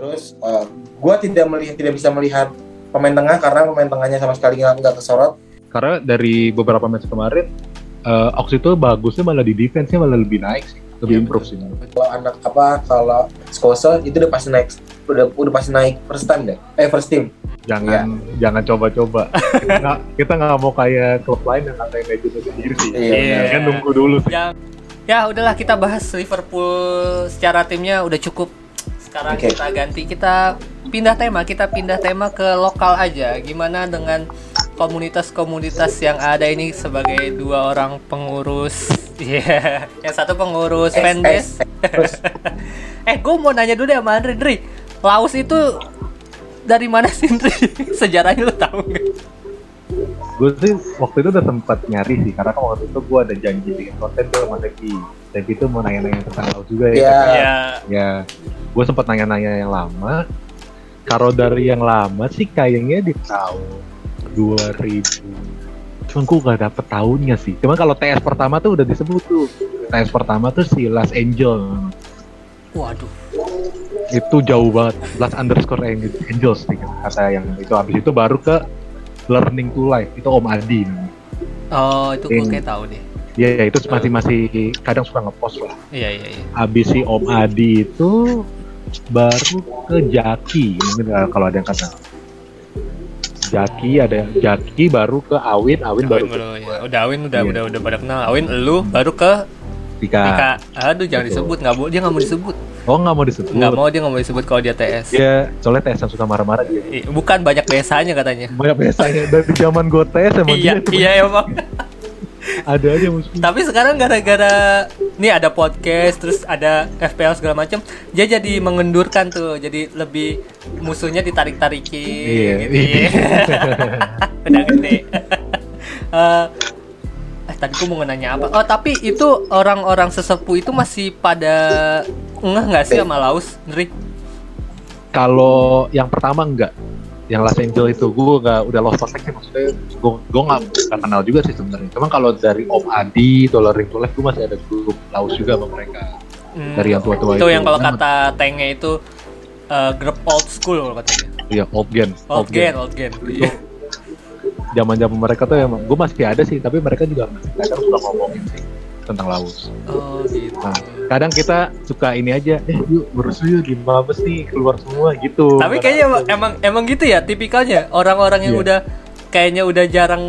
Terus uh, gue tidak melihat tidak bisa melihat pemain tengah karena pemain tengahnya sama sekali nggak nggak kesorot. Karena dari beberapa match kemarin, uh, Ox itu bagusnya malah di defense-nya malah lebih naik sih, lebih Iya, improve betul. sih. Kalau anak apa kalau Skose itu udah pasti naik udah udah pasti naik first time deh. Eh first team. Jangan jangan coba-coba. kita nggak kita nggak mau kayak klub lain yang ngatain legend sendiri sih. Iya. Iya. Kan nunggu dulu sih. Ya, ya udahlah kita bahas Liverpool secara timnya udah cukup. Sekarang Oke. kita ganti kita pindah tema, kita pindah tema ke lokal aja. Gimana dengan komunitas-komunitas yang ada ini sebagai dua orang pengurus? Iya, yang satu pengurus fanbase. eh, gue mau nanya dulu ya sama Andre, Dri. Laos itu dari mana sih, Dri? Sejarahnya lu tahu nggak? Gue sih waktu itu udah sempat nyari sih, karena kan waktu itu gue ada janji bikin konten tuh sama Tepi. Tepi itu mau nanya-nanya tentang laut juga ya. Iya. Ya, Ya, gue sempat nanya-nanya yang lama. Kalau dari yang lama sih kayaknya di tahun 2000. Cuman gue gak dapet tahunnya sih. Cuman kalau TS pertama tuh udah disebut tuh. TS pertama tuh si Last Angel. waduh. Itu jauh banget. Last underscore Angel- Angels nih kata yang itu. Habis itu baru ke Learning to Life. Itu Om Adi. namanya. Oh, itu gue kayak tahu deh. Iya, ya, itu masih masih kadang suka ngepost lah. Iya, iya, iya. Habis si Om Adi itu baru ke Jaki mungkin eh, kalau ada yang kenal. Jaki ada Jaki baru ke Awin, Awin baru Awin ke baru, ya. Udah Awin udah Iya. udah udah pada kenal. Awin lu baru ke Tika. Tika. Aduh jangan Betul. disebut, nggak mau dia nggak mau disebut. Oh nggak mau disebut. Nggak mau dia nggak mau disebut kalau dia TS. Dia soalnya tes suka marah-marah dia. Bukan banyak biasanya katanya. Banyak biasanya dari zaman gue tes sama iya, dia tuh iya emang. ada aja musuh. Tapi sekarang gara-gara nih ada podcast terus ada FPL segala macam, dia jadi mengendurkan tuh. Jadi lebih musuhnya ditarik-tarikin Iya. gitu. Udah gede. Eh, eh tadi gue mau nanya apa? Oh, tapi itu orang-orang sesepuh itu masih pada ngeh nggak sih sama Laos, Nri? Kalau yang pertama enggak, yang Los Angeles itu gue nggak udah lost contact sih maksudnya gue gue nggak kenal juga sih sebenarnya. Cuman kalau dari Om Adi, Tolering to Life gue masih ada grup Laos juga sama mereka. Hmm. Dari yang tua-tua itu itu. yang kalau Nah, kata Tenge itu eh, grup old school kalau katanya. Iya, old gen. Old gen, old gen. Itu zaman zaman mereka tuh emang gue masih ada sih, tapi mereka juga masih kadang suka ngomongin sih tentang Laos. Oh gitu. Nah, kadang kita suka ini aja, eh yuk berusuh yuk di Mabes nih keluar semua gitu. Tapi kayaknya emang, emang emang gitu ya tipikalnya orang-orang yang Iya. udah kayaknya udah jarang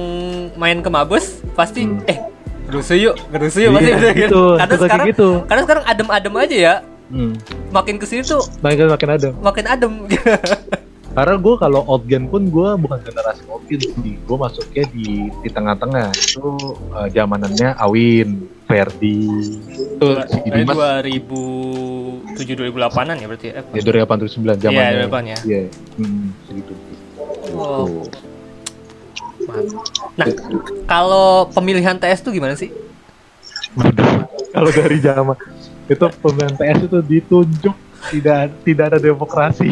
main ke Mabes pasti Hmm. eh gerusu yuk, gerusu yuk pasti Iya, udah gitu, Karena sekarang gitu. karena sekarang adem-adem aja ya. Hmm. Makin ke sini tuh Makin makin ada. makin adem. Karena gue kalau old gen pun gue bukan generasi old gen sih. Gue masuknya di di tengah-tengah itu eh, zamanannya Awin, Ferdi, itu si Dimas 2007 2008-an ya berarti ya. Eh, ya 2008 Iya, zaman zamannya. 2008 ya. Iya, hmm, segitu. Oh, mantap. Nah, kalau pemilihan TS tuh gimana sih? Waduh, kalau dari zaman itu pemain PS itu ditunjuk tidak tidak ada demokrasi.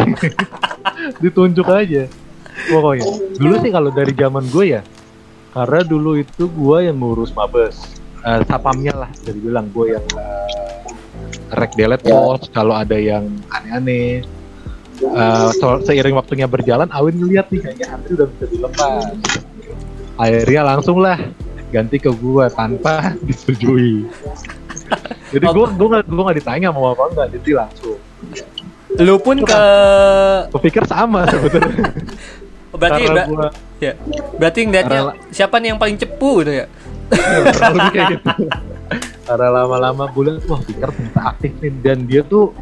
Ditunjuk aja. Pokoknya. Dulu sih kalau dari zaman gue ya karena dulu itu gue yang ngurus mabes. Eh, sapamnya lah bisa dibilang gue yang eh, rek delete Ya. post kalau ada yang aneh-aneh Eh, so- seiring waktunya berjalan Awin ngeliat nih kayaknya Andri udah bisa dilepas. Akhirnya langsung lah ganti ke gua tanpa disetujui. Jadi gua gua nggak gua nggak ditanya mau apa enggak jadi langsung Lu pun ke kupikir sama sebetulnya berarti karena ber- gua ya. Berarti ngeliatnya Karena- siapa nih yang paling cepu gitu ya? lebih kayak gitu karena lama-lama liat wah pikir ternyata aktif nih dan dia tuh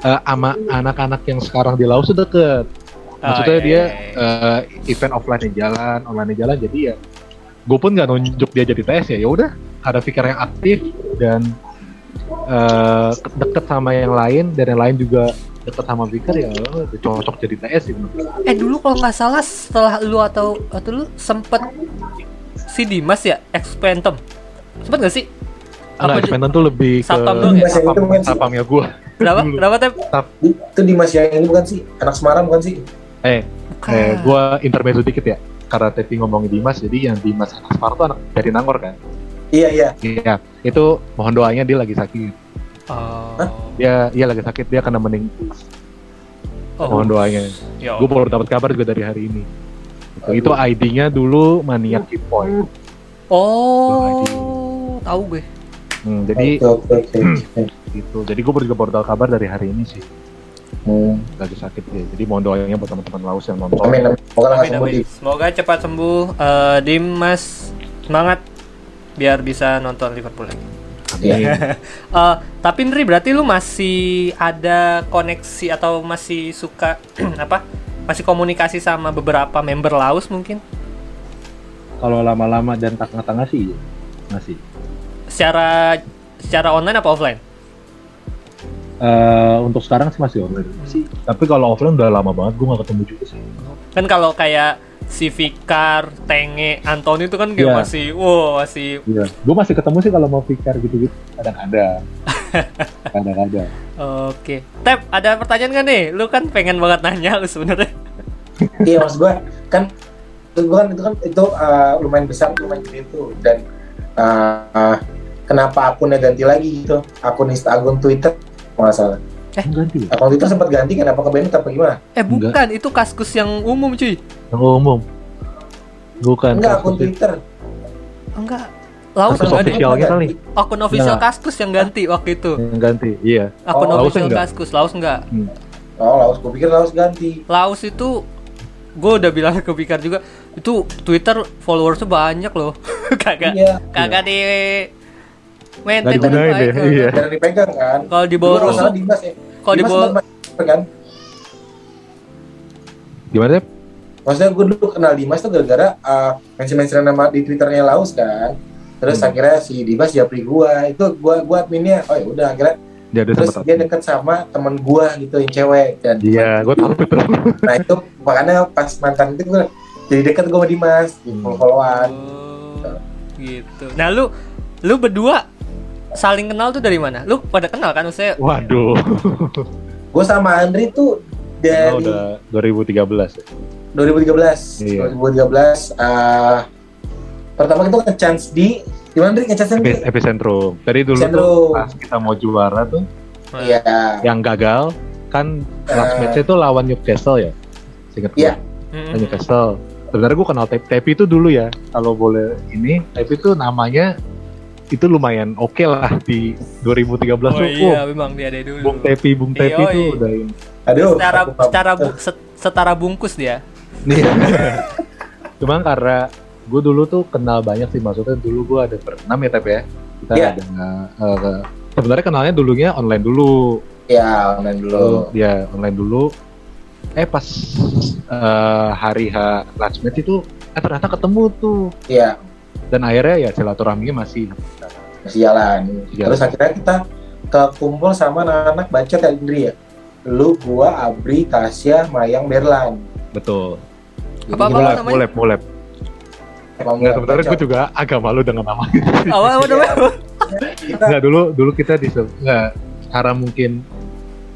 eh, sama anak-anak yang sekarang di Laos tuh deket maksudnya Oh, iya, dia iya, iya. eh, event offline jalan online jalan jadi ya gue pun nggak nunjuk dia jadi TS ya ya udah ada pikir yang aktif dan eh, deket sama yang lain dan yang lain juga deket sama Fikar ya udah cocok jadi TS sih gue. Eh dulu kalau nggak salah setelah lu atau atau lu sempet si Dimas ya ex Phantom. Sempet gak sih? Enggak, Apa di- Expansion tuh lebih ke Satpam ya? Sapam, sapamnya gue Berapa? Dulu. Berapa tep? Itu Dimas yang ini bukan sih? Anak Semarang bukan sih? eh Bukan. Eh, gua intermezzo dikit ya. Karena Tepi ngomongin Dimas, jadi yang Dimas anak Spar tuh anak dari Nangor kan. Iya iya. Iya, itu mohon doanya dia lagi sakit. Oh. Hah? Dia dia lagi sakit, dia kena mening. Oh. mohon doanya Yo. gue baru dapat kabar juga dari hari ini itu, itu ID-nya dulu maniak Kipoy Oh, tahu gue. hmm, jadi Oke, oke, oke. gitu jadi gue juga baru tahu kabar dari hari ini sih Hmm. lagi sakit ya jadi mohon doanya buat teman-teman laus yang nonton Amin, amin. Semoga Amin, amin. Semoga cepat sembuh. Eh, Dimas semangat biar bisa nonton Liverpool lagi. Amin. Eh, tapi Nri berarti lu masih ada koneksi atau masih suka apa? Masih komunikasi sama beberapa member Laos mungkin? kalau lama-lama dan tengah-tengah sih iya. masih Secara secara online apa offline? Eh, untuk sekarang sih masih online sih tapi kalau offline udah lama banget gue gak ketemu juga sih Kan kalau kayak si Fikar, Tenge, Anthony itu kan kayak Iya. masih wow, masih iya gue masih ketemu sih kalau mau fikar gitu-gitu kadang-kadang kadang-kadang Oke. Tep, ada pertanyaan gak nih? Lu kan pengen banget nanya lu sebenarnya. Iya maksud gue kan itu kan itu kan itu uh, lumayan besar lumayan gede itu dan uh, uh, kenapa akunnya ganti lagi gitu akun Insta akun Twitter nggak salah ganti ya akun Twitter sempat ganti kenapa ke band apa gimana Eh bukan, itu kaskus yang umum cuy. yang umum bukan enggak akun kasus- Twitter Enggak. Yang ganti. officialnya kali Akun official Enggak. kaskus yang ganti waktu itu. yang ganti iya Akun Oh, official enggak? kaskus, Laos enggak. oh Laos gue pikir Laos ganti Laos itu gue udah bilang ke Pikar juga itu Twitter followersnya banyak loh. kagak iya kagak di Nggak maintain dengan digunain deh, loh. iya. dipegang kan Kalau di bawah Dimas ya kalau di Dimas bawah main, kan gimana sih maksudnya gue dulu kenal Dimas tuh gara-gara uh, mention-mention nama di twitternya Laos kan terus Hmm. akhirnya si Dimas japri gua itu gua gua adminnya oh ya udah akhirnya dia ada terus dia deket sama temen gua gitu yang cewek dan iya gue tahu itu nah itu makanya pas mantan itu gua jadi deket gua sama Dimas di Hmm. follow-followan Oh, gitu. Nah lu lu berdua saling kenal tuh dari mana? Lu pada kenal kan maksudnya? waduh gua sama Andri tuh Kenal dari udah 2013 ya 2013 Iya. 2013 uh, pertama itu nge-chance di di mana Andri nge-chance? Epi- epicentrum dari dulu Epicentrum. tuh pas kita mau juara tuh iya yang gagal kan last Eh. match itu lawan Newcastle ya Seinget gue Iya. Lawan Newcastle sebenarnya gue kenal Tepi itu dulu ya kalau boleh ini Tepi itu namanya itu lumayan oke lah di 2013 Oh tuh iya, oh, memang dia ada dulu. Bung Tepi Bung Tepi Yoi. tuh udah ini aduh aku nggak- secara bu- set- setara bungkus dia. Cuma karena gue dulu tuh kenal banyak sih maksudnya dulu gue ada berenam ya Tepi ya kita Iya. ada eh, sebenarnya kenalnya dulunya online dulu ya online dulu Dulu dia online dulu. Eh pas eh, hari H last match itu eh, ternyata ketemu tuh iya dan akhirnya ya silaturahminya masih masih jalan. Jalan. Terus akhirnya kita ke kumpul sama anak-anak bacot ya Indri ya. Lu, gua, Abri, Tasya, Mayang, Berlan. betul. Apa- apa mulai namanya? mulai mulai. Emang Nggak sebenarnya gue juga agak malu dengan nama Apa apa namanya? Kita Nggak dulu dulu kita di nggak cara mungkin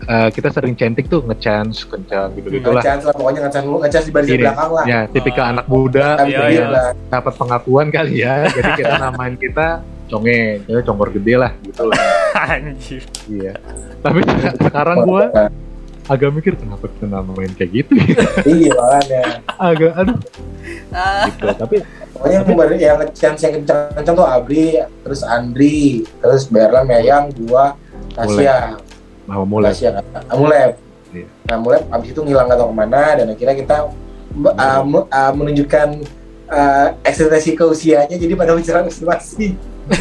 eh, kita sering centik tuh ngechance kencang gitu gitulah. ngecas lah, pokoknya ngecas dulu, ngecas di barisan Ini, belakang lah. Ya tipikal anak muda Tapi iya, dia iya. lah. dapat pengakuan kali ya. Jadi kita namain kita conge, jadi congor gede lah gitu lah. Anjir. Iya. Tapi sekarang gue agak mikir kenapa kita namain kayak gitu ya. Iya makanya. agak aduh Ah, gitu. Tapi Pokoknya yang, ber- yang ngecas yang kencang-kencang tuh Abri, terus Andri, terus Berlan, Mayang, gua, Tasya. Mau mulai. Ah, Mulai. Iya. Nah mulai abis itu ngilang gak tau ke mana dan akhirnya kita uh, uh, menunjukkan uh, eksistensi keusianya jadi pada bicara masing-masing.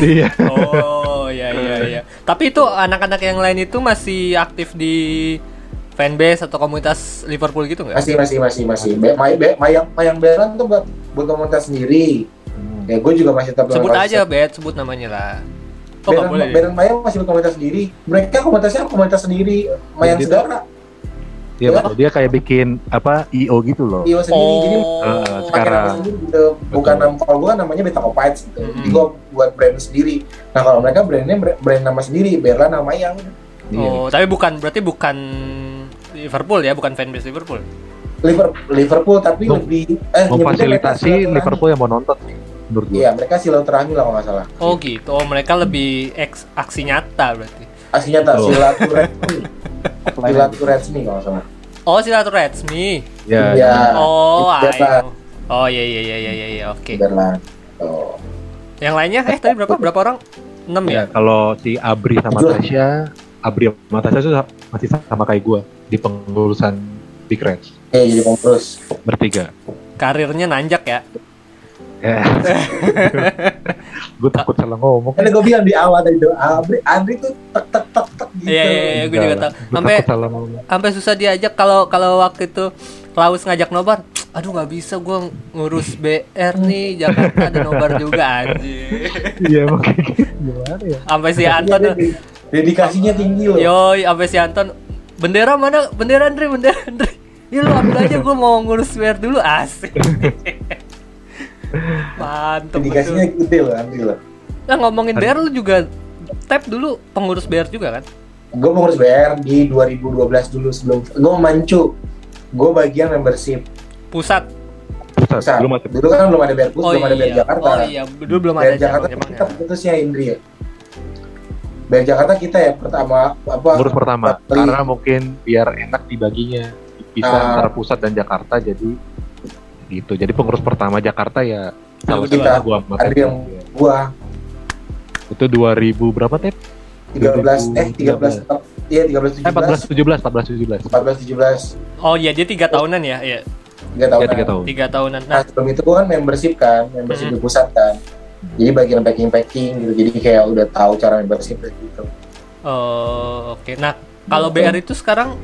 iya. Oh, iya iya iya. Tapi itu anak-anak yang lain itu masih aktif di fanbase atau komunitas Liverpool gitu nggak? Masih masih masih masih. Be, may, be, mayang mayang Berlan tuh buat, buat komunitas sendiri. Hmm. Ya gue juga masih tetap Sebut aja. Bet, sebut namanya lah. Oh, nggak Beran, boleh. Beran Mayang masih buat komunitas sendiri. Mereka komunitasnya komunitas sendiri. Mayang Jadi Sedara, Iya betul. Dia kayak bikin apa IO gitu loh. Iyo sendiri. Jadi Oh, Eh, pakai sekarang. nama sendiri gitu. Bukan Betul. nama kalau gue namanya Beta Copites gitu. Mm-mm. Jadi gue buat brand sendiri. Nah kalau mereka brandnya brand, nama sendiri. Berlan nama yang Iya. Oh, tapi bukan berarti bukan Liverpool ya, bukan fanbase Liverpool. Liverpool, Liverpool tapi Mem- lebih eh Memfasilitasi. Liverpool yang mau nonton sih menurut gue. Iya mereka silaturahmi lah kalau nggak salah. Oh gitu. Oh, mereka lebih eks, aksi nyata berarti. Aslinya tak Betul. silaturahmi. silaturahmi kalau nggak salah. Oh, silaturahmi. Ya, Iya. Oh, Itu biar ayo. Oh, iya iya iya iya iya, iya, oke. lah oh. Yang lainnya eh tadi berapa? Berapa orang? 6 Ya, ya? kalau si Abri sama. Tasya, Abri sama Tasya tuh masih sama kayak gue di pengurusan Big Reds eh jadi pengurus bertiga. Karirnya nanjak ya. Ya. gue takut salah ngomong. kan gue bilang di awal tadi tuh Andri Andri tuh tek tek tek tek gitu Iya iya iya, gue juga tahu. Sampai sampai susah diajak kalau kalau waktu itu Klaus ngajak nobar. Aduh nggak bisa gue ngurus BR nih Jakarta ada nobar juga anjir. Iya emang kayak gitu. Gimana ya? Sampai si Iya, Anton tuh, dedi- dedikasinya tinggi loh yoi sampai si Anton bendera mana? Bendera Andre, bendera Andre. Ya lu ambil aja gue mau ngurus BR dulu asik. Mantep dedikasinya betul. gede loh Andri loh Nah ngomongin BR lu juga tap dulu pengurus BR juga kan? gue pengurus BR di 2012 dulu sebelum gue mancu gue bagian membership Pusat. Pusat, pusat belum ada. dulu kan belum ada BR pusat belum ada BR Jakarta Oh iya, dulu belum BR ada Jakarta cabang-cabangnya. kita putusnya Indri ya BR Jakarta kita ya pertama apa Pengurus pertama. Karena mungkin biar enak dibaginya. Bisa Ah. antara pusat dan Jakarta jadi gitu. Jadi pengurus pertama Jakarta ya satunya kita, gua ada yang gua Itu 2000 berapa Tep? 13 eh 13 iya 13 Eh 14 17 17 14 17. 14 17 Oh iya, dia tiga tahunan ya, iya. 3 tahun Ya 3 tahun. Tiga tahunan. Nah Nah, sebelum itu gua kan membership kan, membership Hmm. di pusat kan. Jadi bagian packing packing gitu. Jadi kayak udah tahu cara membership gitu. oh, oke. Nah, kalau BR itu sekarang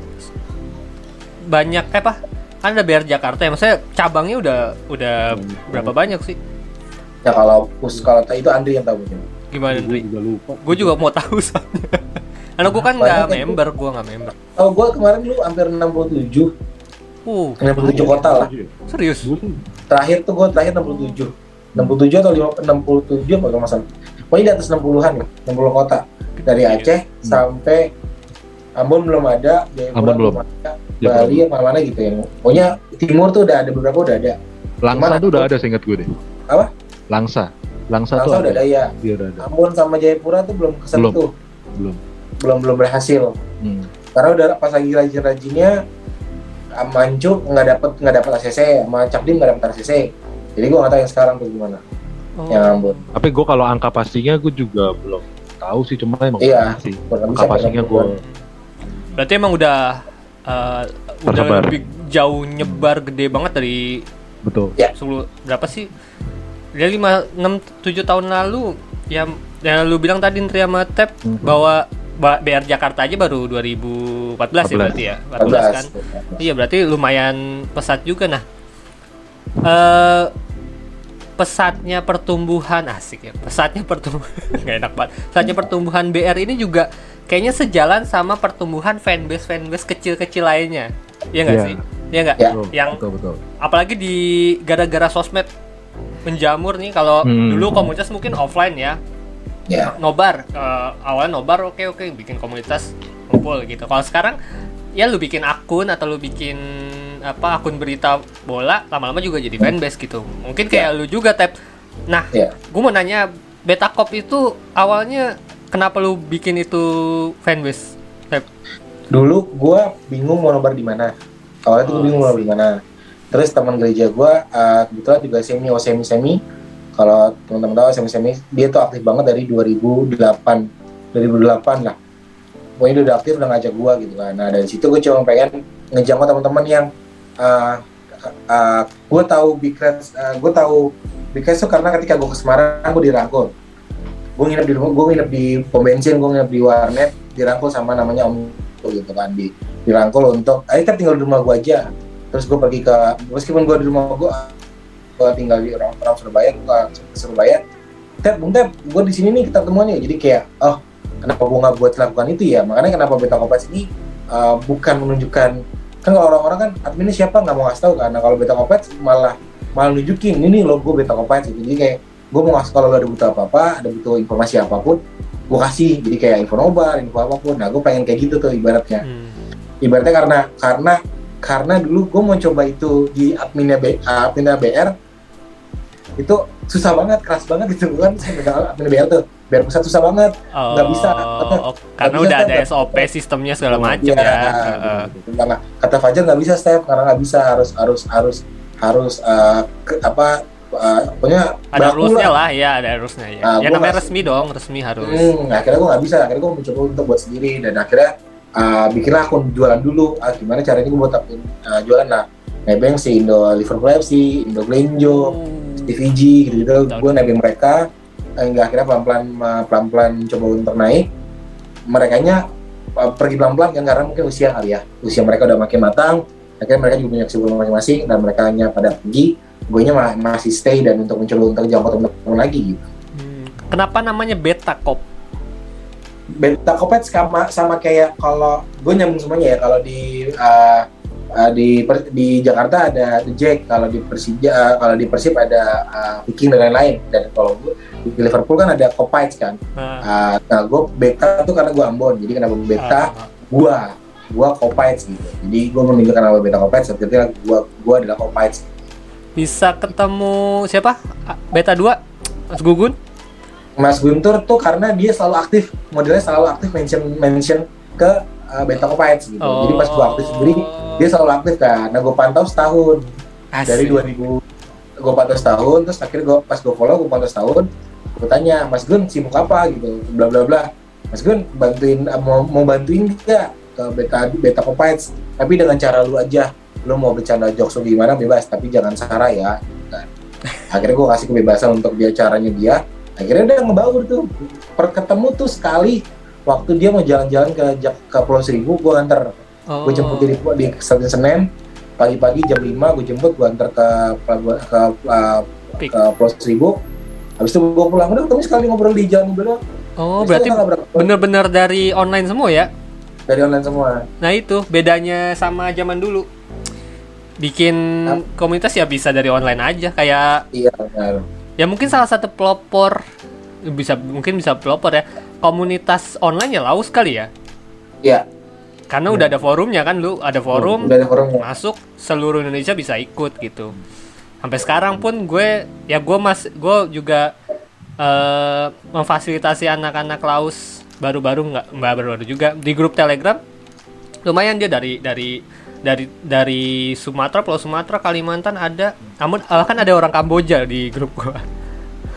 banyak eh apa? Kan ada BR Jakarta ya. Maksudnya cabangnya udah udah berapa banyak sih? Ya kalau pus kalau itu Andri yang tahu. Gimana, Gue Dri? juga lupa. Gue juga mau tahu soalnya. Karena gue kan nggak member, gue nggak member. Tahu gua kemarin lu hampir 67, Uh, 67 kota lah. serius? Gue tuh Terakhir tuh gua terakhir 67. 67 atau 5, 67 apa kalau masalah. Pokoknya di atas 60-an ya, 60 kota. Dari. Aceh sampai Ambon belum ada, Jayapura Ambon belum. ada, Ya, Bali apa mana gitu ya. Pokoknya timur tuh udah ada beberapa udah ada. Langsa Cuman tuh udah ada seingat gue deh. Apa? Langsa. Langsa tuh Langsung udah ada ya. Dia udah ada. Ambon sama Jayapura tuh belum kesentuh. Belum. belum belum berhasil Hmm. karena udah pas lagi rajin-rajinnya Mancu nggak dapet nggak dapet ACC sama Capdim nggak dapet ACC jadi gua nggak tahu yang sekarang tuh gimana Oh. yang Ambon Tapi gue kalau angka pastinya gue juga belum tahu sih cuma emang Iya. sih. Angka pastinya gue Berarti emang udah uh, udah lebih jauh nyebar gede banget dari betul. Ya. 10 berapa sih? Dia 5 6 7 tahun lalu ya yang lu bilang tadi Nri sama Tep Mhm. bahwa Ba- BR Jakarta aja baru 2014 ya 14. berarti ya 14 kan 14 iya berarti lumayan pesat juga nah eh pesatnya pertumbuhan asik ya pesatnya pertumbuhan nggak enak banget pesatnya pertumbuhan BR ini juga kayaknya sejalan sama pertumbuhan fanbase fanbase kecil-kecil lainnya. Iya nggak Iya. sih? Iya nggak? Ya. Betul, yang betul betul. apalagi di gara-gara sosmed menjamur nih kalau Hmm. dulu komunitas mungkin offline ya. Ya nobar Eh, awalnya nobar oke oke bikin komunitas ngumpul gitu. Kalau sekarang ya lu bikin akun atau lu bikin apa akun berita bola lama-lama juga jadi fanbase gitu. Mungkin kayak lu juga tap nah ya gue mau nanya Betacop itu awalnya kenapa lu bikin itu fanbase dulu gua bingung mau nobar di mana. Awalnya tuh gua Oh, bingung mau nobar di mana. Terus teman gereja gua uh, kebetulan juga semi oh semi semi kalau teman-teman tahu semi semi dia tuh aktif banget dari 2008 2008 lah. Pokoknya dia udah aktif udah ngajak gua gitu kan. Nah dari situ gue cuma pengen ngejangkau teman-teman yang uh, uh, gue tahu Big uh, gue tahu Big Reds tuh karena ketika gue ke Semarang gue dirangkul gue nginep di rumah gue nginep di pom bensin gue nginep di warnet dirangkul sama namanya Om gitu kan di dirangkul untuk ayo kan tinggal di rumah gue aja terus gue pergi ke meskipun gue di rumah gue gue tinggal di orang, orang Surabaya gue ke Surabaya Tep, Bung Tep, gue di sini nih kita ketemuan ya. Jadi kayak, oh, kenapa gue nggak buat lakukan itu ya? Makanya kenapa Beta Kopets ini uh, bukan menunjukkan kan kalau orang-orang kan adminnya siapa nggak mau ngasih tahu. Nah kalau Beta Kopets malah malah nunjukin ini logo Beta Kopets gitu. Jadi kayak gue mau ngasih kalau lo ada butuh apa-apa, ada butuh informasi apa pun, gue kasih. Jadi kayak info nobar, info apa pun. Nah gue pengen kayak gitu tuh ibaratnya Hmm. ibaratnya karena karena karena dulu gue mau coba itu di adminnya B, adminnya BR itu susah banget keras banget gitu kan admin BR tuh biar pusat susah banget nggak bisa Oh, karena bisa, udah ada Steph. SOP sistemnya segala macam Iya, ya. Heeh. Karena kata Fajar nggak bisa Steph karena nggak bisa harus harus harus harus eh, ke- apa eh, pokoknya ada rulesnya lah. lah ya ada rulesnya ya Ah, ya gua namanya masih- resmi dong resmi harus. Hmm, akhirnya gue nggak bisa akhirnya gue mencoba untuk buat sendiri dan akhirnya uh, bikinlah akun jualan dulu. Ah, gimana caranya gue buat akun uh, jualan nah nebeng si Indo Liverpool FC Indo Glenjo TVG gitu gitu gue nebeng mereka hingga akhirnya pelan pelan pelan pelan coba untuk naik. Mereka nya pergi pelan pelan kan karena mungkin usia kali ya. Usia mereka udah makin matang akhirnya mereka juga punya kesibukan masing-masing dan mereka nya pada pergi gue nya ma- masih stay dan untuk mencoba untuk jangkau teman-teman lagi gitu. Hmm. kenapa namanya beta cop? Beta Kopet sama sama kayak kalau gue nyambung semuanya ya kalau di uh, uh, di Per- di Jakarta ada The Jack kalau di Persija uh, kalau di Persib ada uh, Viking dan lain-lain. Dan kalau gue di Liverpool kan ada Kopites kan. Nah, uh, nah gue beta tuh karena gue Ambon jadi kenapa beta? Ah, gue gue Kopites gitu. Jadi gue menunjukkan nama beta Kopites seperti gue gue adalah Kopites bisa ketemu siapa? Beta 2 Mas Gugun? Mas Guntur tuh karena dia selalu aktif modelnya selalu aktif mention mention ke uh, beta Kopites gitu. Jadi pas gue aktif sendiri dia selalu aktif kan. Nah gue pantau setahun. Dari Asik. 2000 gue pantau setahun terus akhirnya gue pas gue follow gue pantau setahun gue tanya Mas Gun sibuk apa? gitu. Bla bla bla. Mas Gun bantuin mau mau bantuin nggak ke beta beta Kopites tapi dengan cara lu aja lu mau bercanda jokes lu gimana bebas. Tapi jangan sara ya. Kan. akhirnya gue kasih kebebasan untuk dia caranya dia. Akhirnya dia ngebaur tuh. Per ketemu tuh sekali. Waktu dia mau jalan-jalan ke ke Pulau Seribu gue antar Oh. gue jemput di, di Stasiun Senen pagi-pagi jam 5 gue jemput gue antar ke pelabuhan ke, uh, Pik. ke Pulau Seribu. Habis itu gue pulang. Udah ketemu sekali ngobrol di jalan ngobrol Oh, Habis berarti bener-bener dari online semua ya? dari online semua. Nah itu. Bedanya sama zaman dulu. Bikin komunitas ya bisa dari online aja. Kayak iya benar. Ya mungkin salah satu pelopor bisa mungkin bisa pelopor ya. Komunitas online ya laus kali ya. iya. Karena udah ada forumnya kan lu, ada forum udah ada forumnya. masuk seluruh Indonesia bisa ikut gitu. Sampai sekarang pun gue ya gue mas gue juga eh, memfasilitasi anak-anak laus baru-baru nggak baru-baru juga. Di grup Telegram lumayan dia dari dari dari dari Sumatera Pulau Sumatera Kalimantan ada namun eh, kan ada orang Kamboja di grup gue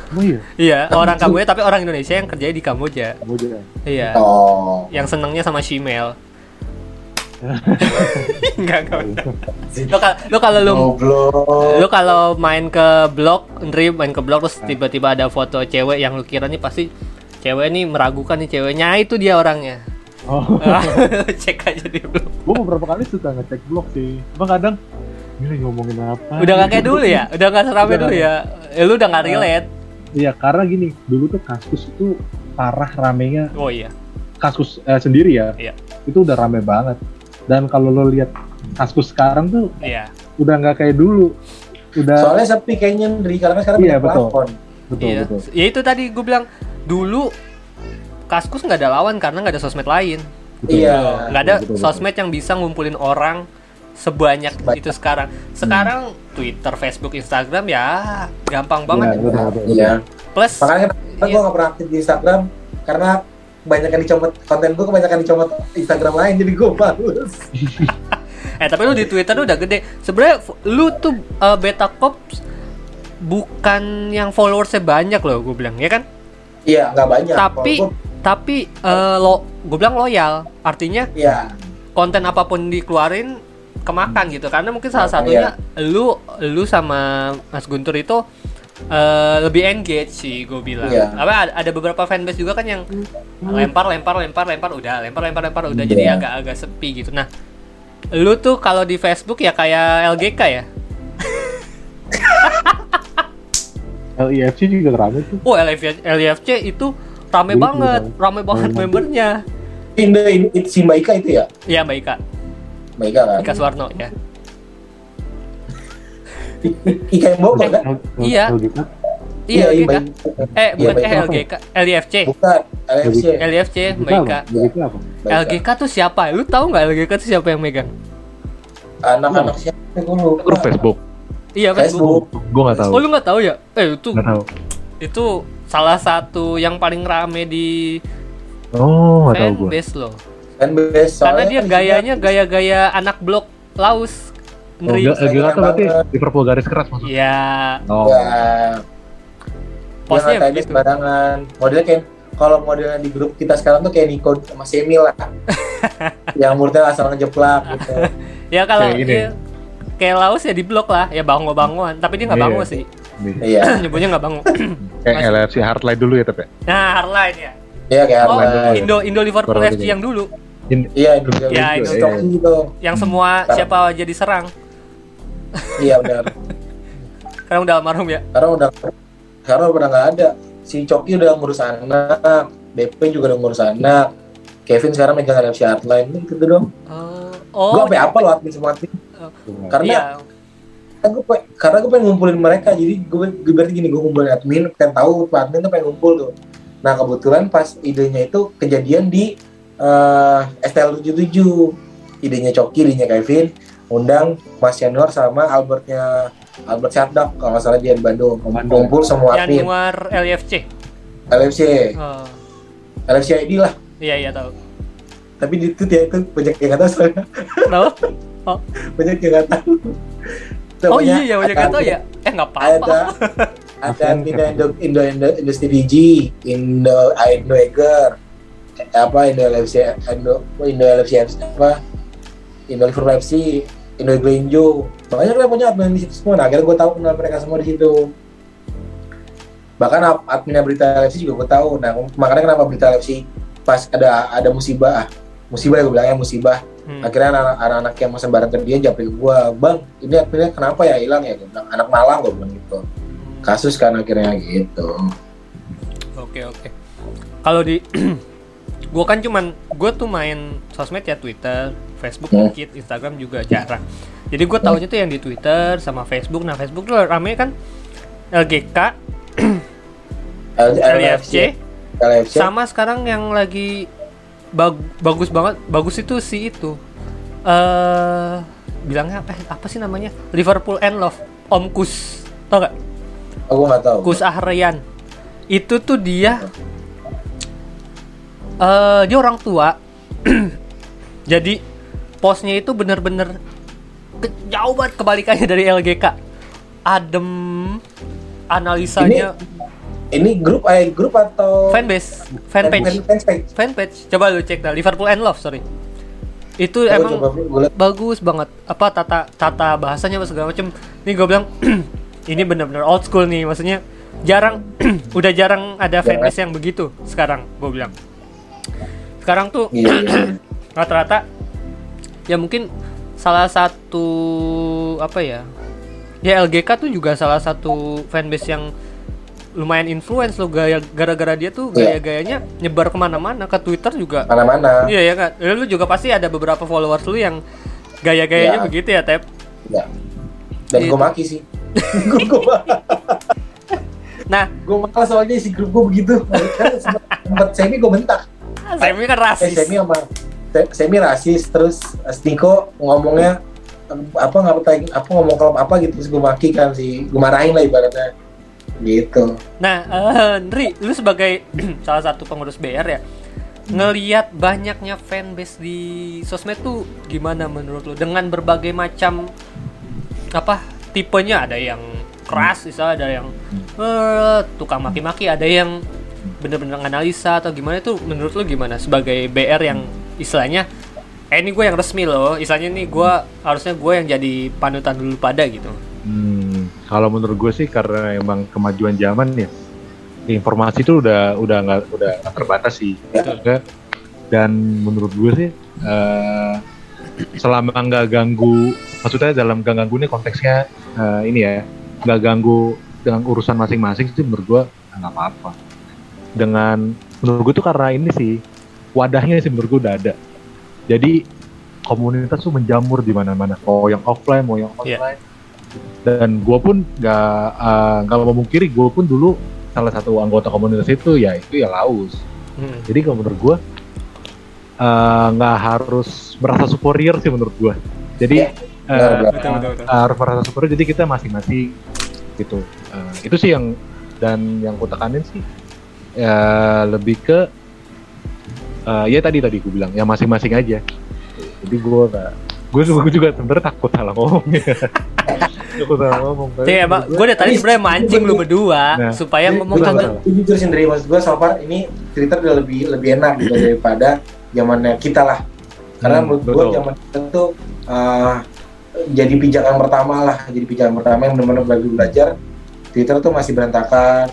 Oh iya, iya orang Kamboja tapi orang Indonesia yang kerja di Kamboja. Aja. iya. Oh. Yang senengnya sama Shimel. Enggak, enggak. Lo, kal- lo kalau lu goblok. lu kalau main ke blog, Ndri main ke blog terus tiba-tiba ada foto cewek yang lu kira nih pasti cewek nih meragukan nih ceweknya. Nah, itu dia orangnya. Oh, Cek aja di blog. gue beberapa kali suka ngecek blog sih. Cuma kadang ini ngomongin apa? Udah gak kayak dulu ya? Udah gak serame dulu ya? Eh, lu udah gak relate? Iya, karena gini, dulu tuh kasus itu parah ramenya Oh iya. kasus eh, sendiri ya. Iya. Itu udah rame banget. Dan kalau lo lihat kasus sekarang tuh Iya. udah nggak kayak dulu. Udah soalnya sepi kayaknya dari karena sekarang Iya, banyak betul. plafon betul iya. betul. Ya itu tadi gue bilang dulu Kaskus nggak ada lawan karena nggak ada sosmed lain. Iya. nggak ada betul, betul. sosmed yang bisa ngumpulin orang sebanyak Sebanyak. itu sekarang. Sekarang Twitter, Facebook, Instagram ya gampang banget. Iya, betul, betul, iya Plus makanya Iya. kenapa gue gak pernah aktif di Instagram karena kebanyakan dicomot konten gue kebanyakan dicomot Instagram lain jadi gue males eh tapi lu di Twitter lu udah gede. Sebenarnya lu tuh uh, beta cops bukan yang followersnya banyak loh gue bilang ya kan iya nggak banyak tapi tapi uh, lo gue bilang loyal artinya iya konten apa pun dikeluarin kemakan gitu karena mungkin salah Iya. satunya lu lu sama Mas Guntur itu eh, lebih engage sih gue bilang Iya. apa ada, ada beberapa fanbase juga kan yang lempar lempar lempar lempar udah lempar lempar lempar udah Iya. jadi agak agak sepi gitu nah lu tuh kalau di Facebook ya kayak LGK ya LIFC juga rame tuh. oh LFC, LFC itu rame Dulu banget juga. rame banget Rame. membernya Indah ini si Mbak Ika itu ya iya Mbak Ika Mbak Ika kan Ika Suwarno ya Ika yang Bogor kan Iya. LGK. iya Mbak LGK Ika. eh Iya, bukan Mbak eh Ika. LGK LIFC bukan LFC LIFC Mbak LGK Ika? LGK tuh siapa? Lu tahu nggak LGK tuh siapa yang megang? anak-anak siapa gue lupa Grup Facebook. Iya Facebook. Facebook Gue nggak tahu. Oh lu nggak tahu ya? Eh itu Nggak tahu. itu salah satu yang paling rame di Oh, nggak tahu gue. fanbase loh. fanbase Karena dia kan gayanya gaya-gaya anak blok Laos. Oh, Ngeri. Gila, gila tuh berarti banget. Liverpool garis keras maksudnya. Iya, Oh. ya posnya dia ngatain begitu. sembarangan modelnya kayak kalau modelnya di grup kita sekarang tuh kayak Nico sama Semi lah yang menurutnya asal ngejeplak gitu Ya kalau Kayak dia kayak Laos ya di blok lah, ya bango-bangoan. Tapi dia nggak Iya. bango sih. Iya Nyebutnya nggak bango. Kayak. LFC Hardline dulu ya tapi. nah, Hardline ya. iya kayak Oh, Arlan. Indo Indo Liverpool FC yang dulu, iya Indonesia Ya. Indonesia. Coki gitu yang semua siapa aja diserang. iya benar Sekarang udah almarhum ya. sekarang udah sekarang udah nggak ada si Coki udah ngurus anak DP juga udah ngurus anak Kevin sekarang megang RFC Hardline gitu dong Oh, gue oh sampai apa loh admin semua admin karena iya. Karena gue pe- karena gue pengen ngumpulin mereka jadi gue, gue berarti gini gue ngumpulin admin pengen tahu admin tuh pengen ngumpul tuh. Nah kebetulan pas idenya itu kejadian di eh STL 77 idenya Coki idenya Kevin undang Mas Yanwar sama Albertnya Albert Syardak kalau nggak salah dia di Bandung. Ngumpul semua admin. Januar LFC. LFC Oh, LFC ID lah. Iya iya tahu. tapi di itu ya itu banyak yang nggak tahu soalnya. Tahu? banyak yang nggak tahu Oh Pokoknya iya, banyak ada- yang tahu ya. Eh nggak apa-apa. ada ada Indo Indo Indo, Indo Industri DG Indo Indo Eger apa Indo LFC Indo Indo LFC apa Indo Liverpool FC Indo Glenjo banyak lah punya admin di situ semua. Nah akhirnya gue tahu kenal mereka semua di situ. Bahkan adminnya berita LFC juga gue tahu. Nah makanya kenapa berita LFC pas ada ada musibah ah, musibah ya gue bilangnya musibah Hmm. akhirnya anak- anak-anak yang masih bareng ke dia japri gua bang ini adminnya kenapa ya hilang ya gue bilang anak malang gue bilang gitu kasus kan akhirnya gitu Oke oke. Kalau di gue kan cuman gue tuh main sosmed ya Twitter, Facebook Hmm. dikit, Instagram juga jarang. Jadi gue tahunya tuh yang di Twitter sama Facebook. Nah Facebook tuh rame kan LGK, LFC, LFC sama sekarang yang lagi bag- bagus banget, bagus itu si itu. eh bilangnya apa? Apa sih namanya? Liverpool and Love, Om Kus, tau gak? aku nggak tahu Kus Ahrian itu tuh dia eh dia orang tua jadi posnya itu bener-bener jauh banget kebalikannya dari LGK adem analisanya ini grup eh grup atau fanbase fanpage. Fanpage. Fanpage. Coba lu cek dah Liverpool and Love sorry. Itu Coba- emang coba bagus banget. Apa tata tata bahasanya apa segala macem. Nih gue bilang ini bener-bener old school nih maksudnya jarang udah jarang ada fanbase yang begitu sekarang gue bilang. Sekarang tuh iya, iya. rata-rata ya mungkin salah satu apa ya ya LGK tuh juga salah satu fanbase yang lumayan influence lo gaya gara-gara dia tuh Iya. gaya-gayanya nyebar ke mana-mana ke Twitter juga mana-mana Iya ya kan. Lu juga pasti ada beberapa followers lu yang gaya-gayanya Iya. begitu ya, Tep. ya dan Gitu. gue maki sih gue gue Nah, gue malah soalnya si grup gue begitu kan sempat semi gue bentak Semi kan eh rasis. semi sama Se- semi rasis terus eh, Stiko ngomongnya eh, apa nggak apa ngomong kalau apa gitu terus gue maki kan si gue marahin lah ibaratnya gitu. Nah, eh, Nri, lu sebagai salah satu pengurus BR ya, ngeliat banyaknya fanbase di sosmed tuh gimana menurut lu? Dengan berbagai macam apa tipenya? Ada yang keras, misalnya ada yang eh, tukang maki-maki, ada yang bener-bener analisa atau gimana? Itu menurut lu gimana? Sebagai BR yang istilahnya eh ini gue yang resmi loh, istilahnya nih gue harusnya gue yang jadi panutan dulu pada gitu. Hmm, kalau menurut gue sih karena emang kemajuan zaman ya, informasi itu udah udah nggak udah nggak terbatas sih. Ya. Dan menurut gue sih eh, selama nggak ganggu, maksudnya dalam nggak ganggu ini konteksnya eh, ini ya, nggak ganggu dengan urusan masing-masing sih menurut gue nggak apa-apa. Dengan menurut gue tuh karena ini sih wadahnya sih menurut gue udah ada. Jadi komunitas tuh menjamur di mana-mana, mau yang offline mau yang Iya. online dan gue pun nggak eh, nggak mau memungkiri gue pun dulu salah satu anggota komunitas itu ya itu ya Laus Hmm. jadi kalau menurut gue eh, nggak harus merasa superior sih menurut gue jadi Iya, eh, benar, betul, betul, betul. harus merasa superior jadi kita masing-masing gitu. Eh, itu sih yang dan yang ku tekanin sih ya lebih ke eh, ya tadi tadi gue bilang ya masing-masing aja. Jadi gue gak gue gue juga sebenarnya takut salah ngomong ya takut salah ngomong tapi Iya, Gue dari tadi sebenarnya mancing lu berdua Nah. supaya ngomong kagak. betul. Itu jujur sendiri maksud gue so far ini Twitter udah lebih lebih enak gitu daripada zamannya kita lah karena Hmm, menurut gue zaman kita tuh uh, jadi pijakan pertama lah jadi pijakan pertama yang benar-benar belajar belajar Twitter tuh masih berantakan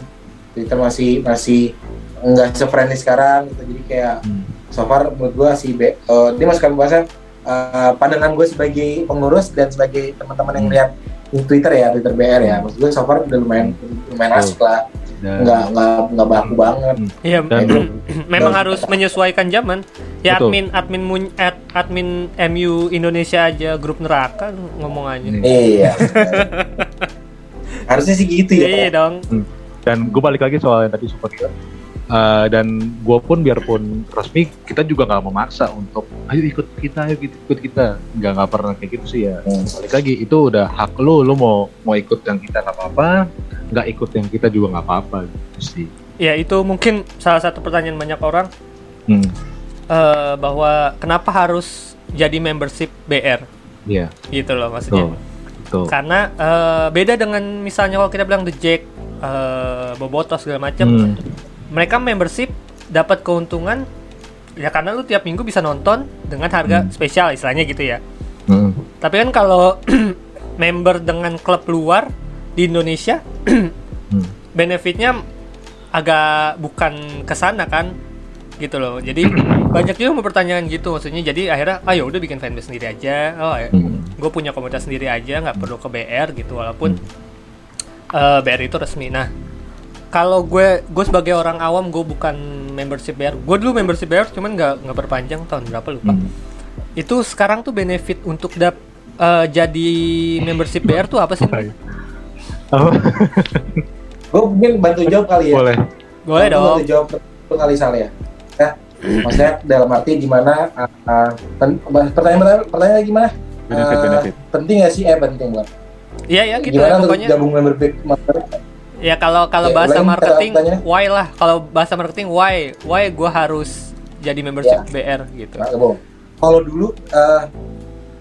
Twitter masih masih nggak se-friendly sekarang gitu jadi kayak Hmm. so far menurut gue si B, uh, dia masuk ke pembahasan uh, pandangan gue sebagai pengurus dan sebagai teman-teman yang Hmm. lihat Twitter ya Twitter BR ya maksud gue so far udah lumayan lumayan Betul. asik lah Dan- nggak nggak nggak baku banget Iya, memang Dan- harus menyesuaikan zaman. Ya Betul. admin admin mun- ad- admin MU Indonesia aja grup neraka ngomong aja. Hmm. iya harusnya sih gitu Iya, ya iya dong. dan gue balik lagi soal yang tadi superhero Uh, dan gue pun biarpun resmi kita juga nggak memaksa untuk ayo ikut kita ayo ikut, kita nggak nggak pernah kayak gitu sih ya Hmm. balik lagi itu udah hak lu lu mau mau ikut yang kita nggak apa-apa nggak ikut yang kita juga nggak apa-apa gitu sih Ya itu mungkin salah satu pertanyaan banyak orang hmm. eh, bahwa kenapa harus jadi membership BR Iya, gitu loh maksudnya. betul. Betul. Karena eh, beda dengan misalnya kalau kita bilang The Jack, eh, Boboto segala macam, Hmm. Mereka membership dapat keuntungan ya karena lu tiap minggu bisa nonton dengan harga Hmm. spesial istilahnya gitu ya. Hmm. Tapi kan kalau member dengan klub luar di Indonesia Hmm. benefitnya agak bukan ke sana kan gitu loh. Jadi banyak juga mempertanyakan gitu maksudnya. Jadi akhirnya ayo udah bikin fanbase sendiri aja. Oh, ya. Hmm. gue punya komunitas sendiri aja nggak perlu ke BR gitu walaupun Hmm. eh, BR itu resmi. Nah kalau gue gue sebagai orang awam gue bukan membership BR. Gue dulu membership BR cuman nggak nggak berpanjang tahun berapa lupa. Hmm. Itu sekarang tuh benefit untuk dap eh, jadi membership BR tuh apa sih? Apa? gue mungkin bantu jawab kali ya Boleh. Boleh dong. bantu jawab itu kali salah ya ya maksudnya dalam arti gimana uh, uh, pen- pertanyaan pertanyaan gimana Benefit Uh, benefit. penting gak sih eh penting buat Iya ya gitu gimana ya untuk pokoknya. gabung member member Ya kalau kalau Ya, bahasa marketing why lah. Kalau bahasa marketing why? Why gue harus jadi membership Ya. BR gitu. Nah. Kalau dulu uh,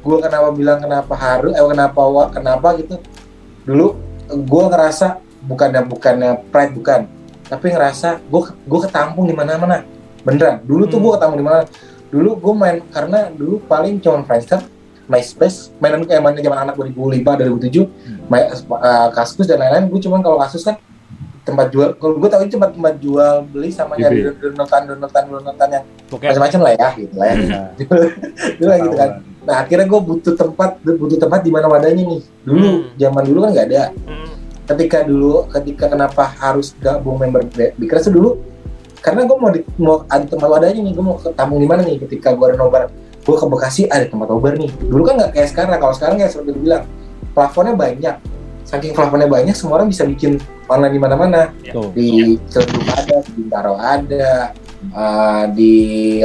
gue kenapa bilang kenapa harus, eh kenapa kenapa gitu. Dulu gue ngerasa bukannya bukannya pride bukan, tapi ngerasa gue gue ketampung di mana-mana. Beneran. Dulu tuh Hmm. gue ketampung di mana. Dulu gue main karena dulu paling cuma Friendster, MySpace, mainan kayak mainan zaman anak 2005 2007, my, uh, Kaskus dan lain-lain. Gue cuman kalau kasus kan tempat jual kalau gue tahu itu tempat tempat jual beli sama Gitu nyari ya? downloadan downloadan downloadan yang macam-macam lah ya gitu lah ya. Dulu lah gitu kan. Nah akhirnya gue butuh tempat butuh tempat di mana wadahnya nih. Dulu Hmm. zaman dulu kan nggak ada. Hmm. ketika dulu ketika kenapa harus gabung member Bikers dulu karena gue mau di, mau ada tempat wadahnya nih gue mau tampung di mana nih ketika gue ada nobar gue ke Bekasi ada tempat nobar nih dulu kan nggak kayak sekarang kalau sekarang kayak seperti bilang plafonnya banyak saking plafonnya banyak semua orang bisa bikin online di mana-mana Tuh. di Ciledug ada, di Bintaro ada, uh, di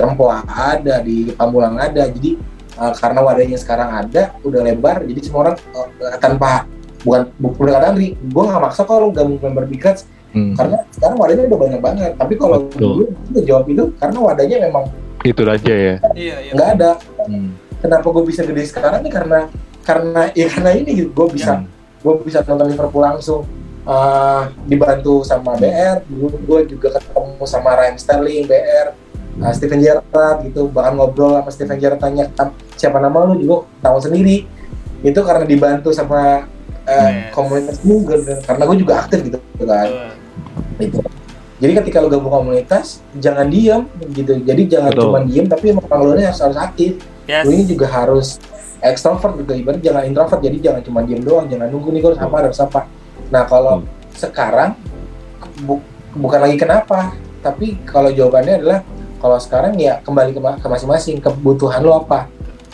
Rempoa ada, di Pamulang ada. Jadi uh, karena wadahnya sekarang ada, udah lebar, jadi semua orang uh, tanpa bukan bukan kata Andri, gue nggak maksa kalau gabung member Bikers Hmm. karena sekarang wadahnya udah banyak banget. Tapi kalau dulu gue jawab itu karena wadahnya memang Itu aja ya. Iya, iya. nggak ada. Hmm. Kenapa gue bisa gede sekarang nih karena karena ya karena ini gue bisa Hmm. gue bisa nonton Liverpool langsung uh, dibantu sama BR dulu gue juga ketemu sama Ryan Sterling BR uh, Steven Gerrard gitu bahkan ngobrol sama Steven Gerrard tanya "Tam, siapa nama lu juga tahu sendiri itu karena dibantu sama uh, Yes. komunitas juga karena gue juga aktif gitu kan Betul. gitu. Jadi ketika lo gabung komunitas, jangan diam gitu. Jadi jangan Betul. cuma diam, tapi emang lo harus harus aktif. Yes. Lu ini juga harus extrovert gitu ibarat jangan introvert jadi jangan cuma diem doang jangan nunggu nih gue harus apa harus apa nah kalau sekarang bu- bukan lagi kenapa tapi kalau jawabannya adalah kalau sekarang ya kembali ke, ma- ke masing-masing kebutuhan lo apa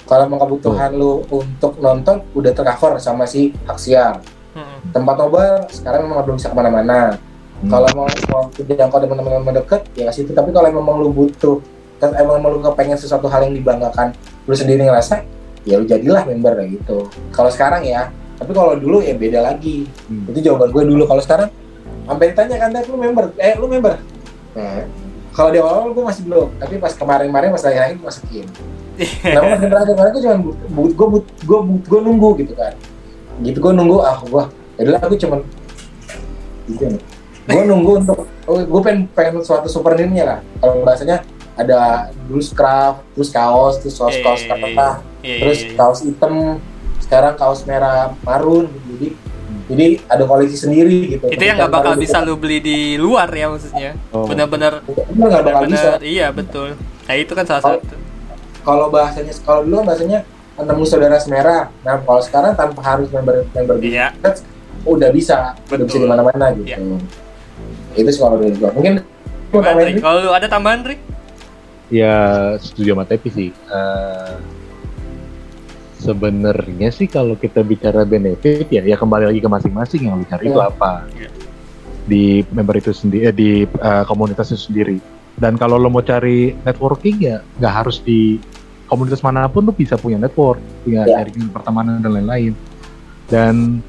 kalau emang kebutuhan lo untuk nonton udah tercover sama si hak siar Hmm. tempat nobar sekarang memang belum bisa ke mana-mana Hmm. kalau mau mau jangkau teman-teman deket ya situ tapi kalau memang lu butuh dan emang lu kepengen sesuatu hal yang dibanggakan lu sendiri ngerasa ya lu jadilah member kayak gitu kalau sekarang ya tapi kalau dulu ya beda lagi Hmm. itu jawaban gue dulu kalau sekarang sampai ditanya kan "Dad, lu member eh lu member Nah, kalau di awal gue masih belum, tapi pas kemarin-kemarin pas lagi gue masukin. Nah, pas kemarin kemarin gue cuma gue gue gue gue nunggu gitu kan. Gitu gue nunggu ah gue, jadi aku cuma gitu nih. Gue nunggu untuk, oh, gue pengen pengen suatu super ninja lah. Kalau bahasanya ada dulu scrap, terus kaos, terus kaos kaos iya, terus iya, iya. kaos hitam, sekarang kaos merah marun. Jadi jadi ada koleksi sendiri gitu. itu yang nggak bakal bisa lu beli di luar ya maksudnya Oh. benar-benar nggak bakal bisa. benar-benar iya betul nah itu kan salah Kalau- satu kalau bahasanya kalau dulu kan bahasanya nemu saudara semera nah kalau sekarang tanpa harus member member iya udah bisa udah bisa Betul. di mana-mana gitu Iya. Itu sih kalau dari gua mungkin kalau lu ada tambahan Ri? Ya setuju sama Tepi sih. Eh, Sebenarnya sih kalau kita bicara benefit ya, ya kembali lagi ke masing-masing yang bicara itu Iya. apa Iya. di member itu sendiri, eh, di eh, komunitas itu sendiri. Dan kalau lo mau cari networking ya nggak harus di komunitas mana pun lo bisa punya network, punya Iya. jaringan pertemanan dan lain-lain. Dan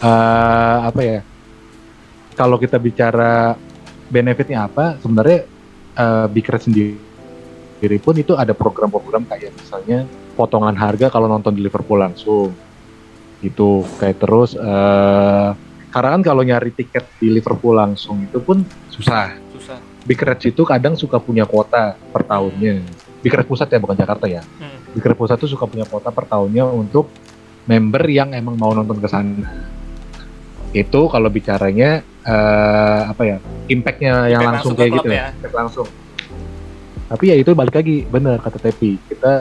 eh, apa ya? Kalau kita bicara benefitnya apa, sebenarnya eh, Big Red sendiri pun itu ada program-program kayak misalnya potongan harga kalau nonton di Liverpool langsung. Gitu kayak terus eh karena kan kalau nyari tiket di Liverpool langsung itu pun susah. Susah. Big Red itu kadang suka punya kuota per tahunnya. Big Red pusat ya bukan Jakarta ya? Hmm. Big Red pusat tuh suka punya kuota per tahunnya untuk member yang emang mau nonton ke sana. Itu kalau bicaranya eh apa ya impactnya yang Impact langsung langsung ke kayak gitu ya. ya impact langsung. Tapi ya itu balik lagi bener kata Tepi. Kita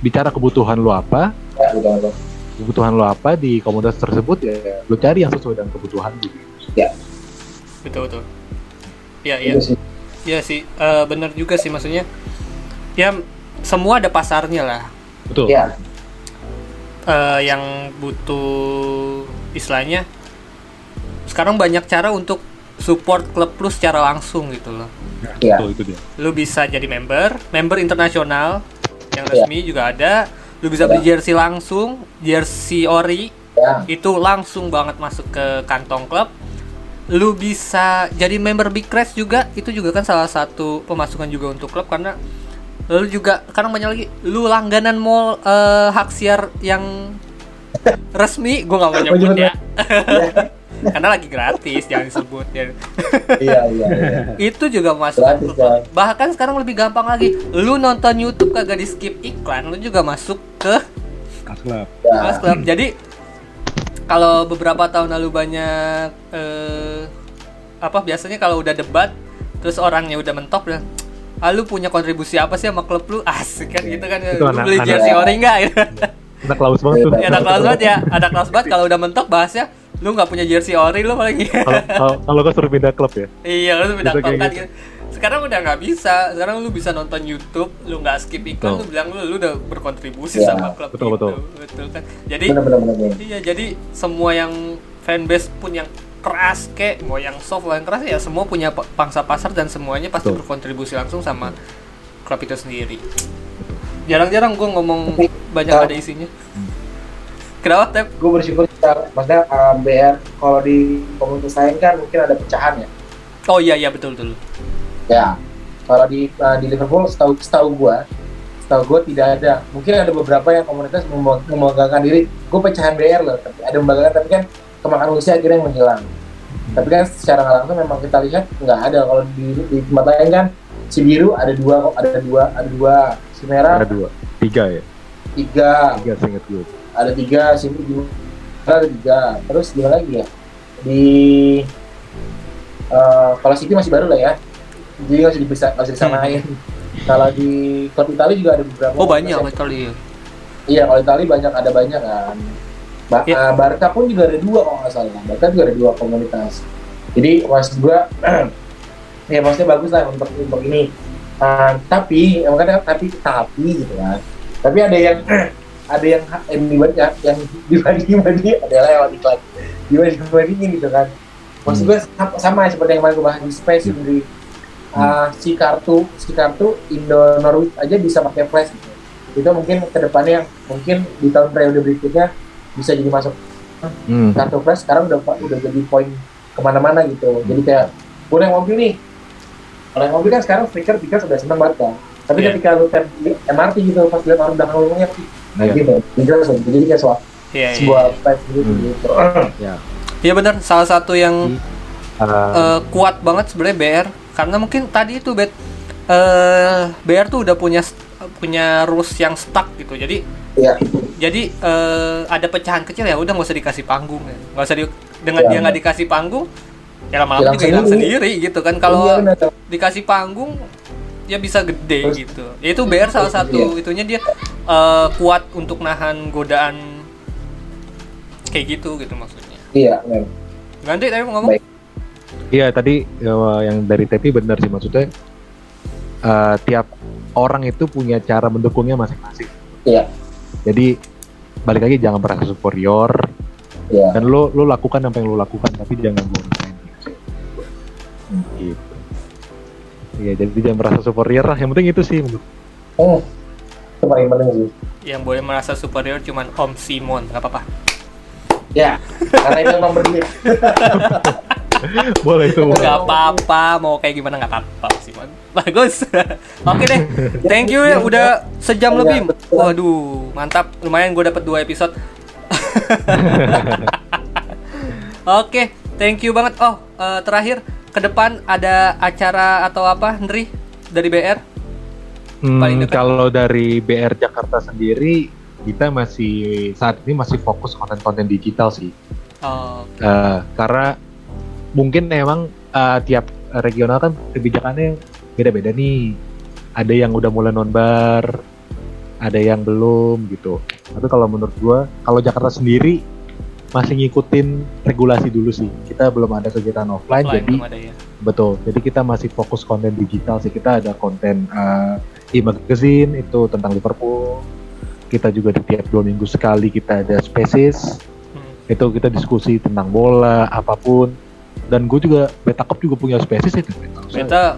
bicara kebutuhan lo apa Ya, kebutuhan lo apa di komunitas tersebut ya lo cari yang sesuai dengan kebutuhan lo betul betul. Ya iya Itu sih. iya sih. Eh, benar juga sih maksudnya. Ya semua ada pasarnya lah. Betul. Ya. Eh, yang butuh istilahnya sekarang banyak cara untuk support klub lu secara langsung gitu loh. Ya itu dia. Lu bisa jadi member member internasional yang Iya. resmi juga ada. Lu bisa beli jersey langsung jersey ori ya itu langsung banget masuk ke kantong klub. Lu bisa jadi member Big Crash juga itu juga kan salah satu pemasukan juga untuk klub karena lu juga karena banyak lagi lu langganan mall eh, hak siar yang resmi gua nggak mau nyebut ya karena lagi gratis jangan disebut ya iya iya iya. itu juga masuk Gratis, Bang. bahkan sekarang lebih gampang lagi lu nonton YouTube kagak di skip iklan lu juga masuk ke Aslap Ya. Mas Club. Jadi kalau beberapa tahun lalu banyak eh, apa biasanya kalau udah debat terus orangnya udah mentok dan ah, lu punya kontribusi apa sih sama klub lu asik kan gitu kan Itu lu anak- beli jersey ori enggak gitu. anak laus banget tuh ya ada kelas banget ya ada kelas banget kalau udah mentok bahasnya lu nggak punya jersey ori lu paling kalau kalau- kalau gue suruh pindah klub ya iya lu kayak kan gitu. gitu. sekarang udah nggak bisa sekarang lu bisa nonton YouTube lu nggak skip iklan Betul. lu bilang lu lu udah berkontribusi Ya, sama klub betul, gitu. betul. betul kan jadi benar benar benar. Iya, jadi semua yang fanbase pun yang keras kek, mau yang soft mau yang keras ya semua punya pa- pangsa pasar dan semuanya pasti Betul. berkontribusi langsung sama klub itu sendiri. Jarang-jarang gue ngomong banyak ada isinya. Kenapa Tep? gue bersyukur kita maksudnya uh, BR kalau di komunitas lain kan mungkin ada pecahan ya? Oh iya iya betul betul. ya. Kalau di uh, di Liverpool setahu setahu gue setahu gue tidak ada. Mungkin ada beberapa yang komunitas mem- membanggakan diri. Gue pecahan BR loh tapi ada membanggakan tapi kan kemakan usia akhirnya menghilang. Tapi kan secara langsung memang kita lihat nggak ada. Kalau di, di tempat lain kan si biru ada dua ada dua ada dua. Si merah ada dua. Tiga ya? Tiga. Tiga seinget gue ada tiga sini di ada tiga. Terus gimana lagi ya? Di eh, kalau City masih baru lah ya. Jadi usah bisa usah disamain. Kalau di klub Italia juga ada beberapa Oh banyak ya. yang- iya kalau Italia banyak ada banyak kan. Ba Ya. eh, Barca pun juga ada dua kalau nggak salah. Barca juga ada dua komunitas. Jadi maksud gua ya maksudnya bagus lah untuk untuk ini. Eh, tapi yang kadang tapi tapi gitu kan. Tapi ada yang ada yang yang dibaca yang dibanding banding adalah lewat iklan. Dibanding bandingin gitu kan. Maksud gue sama, sama seperti yang kemarin gue bahas di space di uh, si kartu si kartu Indo Norwich aja bisa pakai flash gitu. itu mungkin ke depannya mungkin di tahun periode berikutnya bisa jadi masuk. Hmm. kartu flash sekarang udah udah jadi poin ke mana-mana gitu. Jadi kayak gue yang mobil nih. Kalau yang mobil kan sekarang stiker stiker sudah seneng banget kan. Tapi Iya. ketika lu tap di MRT gitu pas lihat orang belakang lu ngomongnya nah Iya. gitu jadi kayak sebuah, Iya, iya. sebuah gitu Hmm. gitu Ya. Iya benar, salah satu yang Uh, eh, kuat banget sebenarnya BR karena mungkin tadi itu bet eh BR tuh udah punya punya rules yang stuck gitu. Jadi Iya. jadi eh, ada pecahan kecil ya udah nggak usah dikasih panggung ya. Nggak usah di, dengan Iya, dia nggak dikasih panggung ya lama-lama juga hilang sendiri. gitu kan. Kalau Iya, dikasih panggung ya bisa gede Terus- gitu. Ya, itu BR salah satu itunya dia eh, kuat untuk nahan godaan kayak gitu gitu maksudnya. iya men. Ganti tapi mau ngomong. Baik. Iya tadi ya, yang dari Tepi benar sih maksudnya eh, tiap orang itu punya cara mendukungnya masing-masing. Iya. Jadi balik lagi jangan merasa superior iya dan lo lo lakukan apa yang lo lakukan tapi jangan glorifying diri. Gitu. Iya jadi jangan merasa superior lah. Yang penting itu sih menurut. hmm. itu paling penting sih Yang boleh merasa superior cuman Om Simon, nggak apa-apa. ya karena itu memang berduit Boleh itu. Nggak apa-apa, mau kayak gimana nggak apa-apa Om Simon. Bagus. Oke deh, thank you ya udah sejam Iya, lebih. betul. Waduh, mantap. Lumayan gue dapet dua episode. Oke, thank you banget. Oh, eh, terakhir ke depan ada acara atau apa, Ndri dari BR? Hmm, Paling dekat. kalau dari BR Jakarta sendiri kita masih saat ini masih fokus konten-konten digital sih. Oh, Eh, karena mungkin emang eh, tiap regional kan kebijakannya beda-beda nih. Ada yang udah mulai nonbar, ada yang belum gitu. Tapi kalau menurut gua, kalau Jakarta sendiri masih ngikutin regulasi dulu sih. Kita belum ada kegiatan offline, offline jadi ada ya. betul. Jadi kita masih fokus konten digital sih. Kita ada konten eh, e-magazine itu tentang Liverpool. Kita juga di tiap dua minggu sekali kita ada spaces Hmm. itu kita diskusi tentang bola apa pun dan gue juga beta cup juga punya spesies itu Beta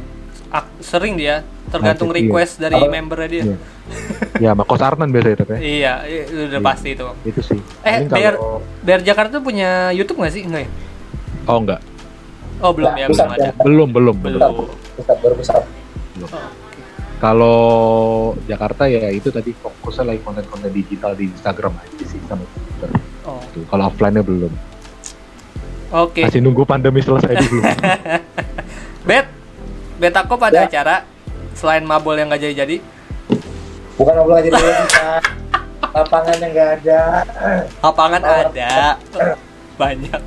ak- sering dia tergantung Nah, iya. request dari Apa? membernya dia. Iya. ya sama Kos Arnan biasa itu ya Iya, iya, udah Iya. pasti itu. itu sih Eh, biar- kalau BR Jakarta tuh punya YouTube nggak sih? Enggak ya? oh enggak Oh, belum Nah, ya, belum ada. ya. belum belum belum Belum. pusat baru pusat kalau Jakarta ya itu tadi fokusnya lagi konten-konten digital di Instagram aja sih sama Twitter Oh, Tuh, kalau offline-nya belum oke. masih nunggu pandemi selesai dulu Bet, Betacop ada Ya. acara selain mabol yang nggak jadi-jadi. bukan ngobrol aja dulu bisa lapangannya nggak ada Lapangan Oh. ada. Banyak.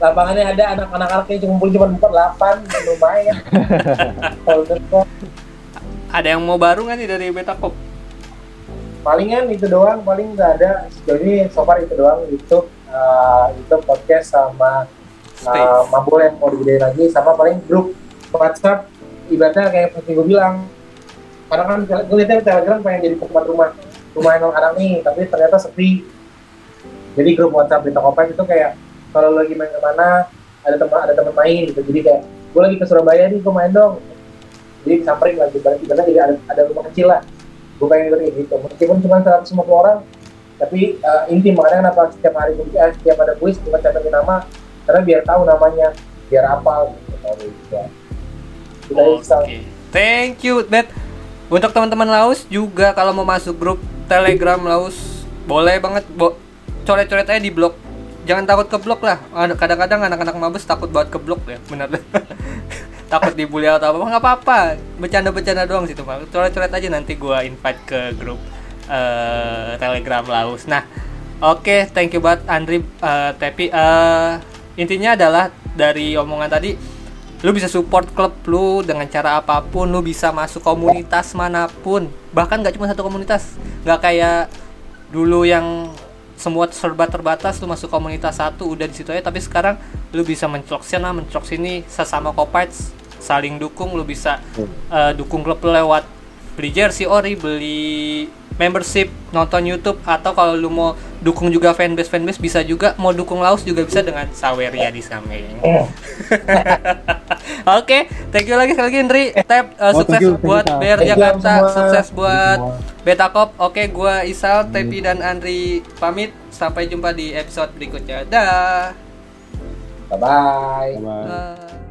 lapangannya ada anak-anak anaknya cuma kumpul cuma empat delapan lumayan gitu, Ada yang mau baru nggak nih dari Betacop? palingan itu doang paling nggak ada ini so far itu doang YouTube uh, YouTube podcast sama uh, Space. mabul yang mau digedein lagi sama paling grup WhatsApp ibaratnya kayak seperti gue bilang karena kan gue lihatnya Telegram pengen jadi tempat rumah rumah yang anak nih tapi ternyata sepi. Jadi grup WhatsApp di Tokopedia itu kayak kalau lagi main ke mana ada teman ada teman main gitu. Jadi kayak gue lagi ke Surabaya nih gue main dong. Jadi disamperin lagi balik ibaratnya jadi ada, ada rumah kecil lah. Gue pengen kayak gitu. Meskipun cuma 150 orang tapi uh, inti makanya kenapa setiap hari gue eh, setiap ada kuis gue cantumin nama karena biar tahu namanya biar apal gitu gitu Oke. Thank you, Bet. Untuk teman-teman Laus juga kalau mau masuk grup Telegram Laus boleh banget bo coret-coret aja di blog. Jangan takut ke blog lah. Ada- Kadang-kadang anak-anak mabes takut banget ke blog ya, benar. takut dibully atau apa nggak apa-apa. Bercanda-bercanda doang situ, Pak. Coret-coret aja nanti gua invite ke grup eh, Telegram Laus. Nah, oke, thank you banget Andri eh, Tepi. Eh, intinya adalah dari omongan tadi lu bisa support klub lu dengan cara apa pun lu bisa masuk komunitas mana pun. Bahkan nggak cuma satu komunitas. Nggak kayak dulu yang semua serba terbatas lu masuk komunitas satu udah di situ aja. Tapi sekarang lu bisa menclok sana menclok sini sesama kopites saling dukung lu bisa eh, dukung klub lu lewat beli jersey ori beli membership nonton YouTube atau kalau lu mau dukung juga fanbase fanbase bisa juga mau dukung Laos juga bisa dengan Saweria di samping Oke, thank you lagi sekali lagi Indri. Tap uh, Oh, sukses thank you, thank buat. BR you, Jakarta, sukses buat semua. Betacop. Oke, gua Isal, Tepi dan Andri pamit. Sampai jumpa di episode berikutnya. Dah. bye bye Bye. Bye.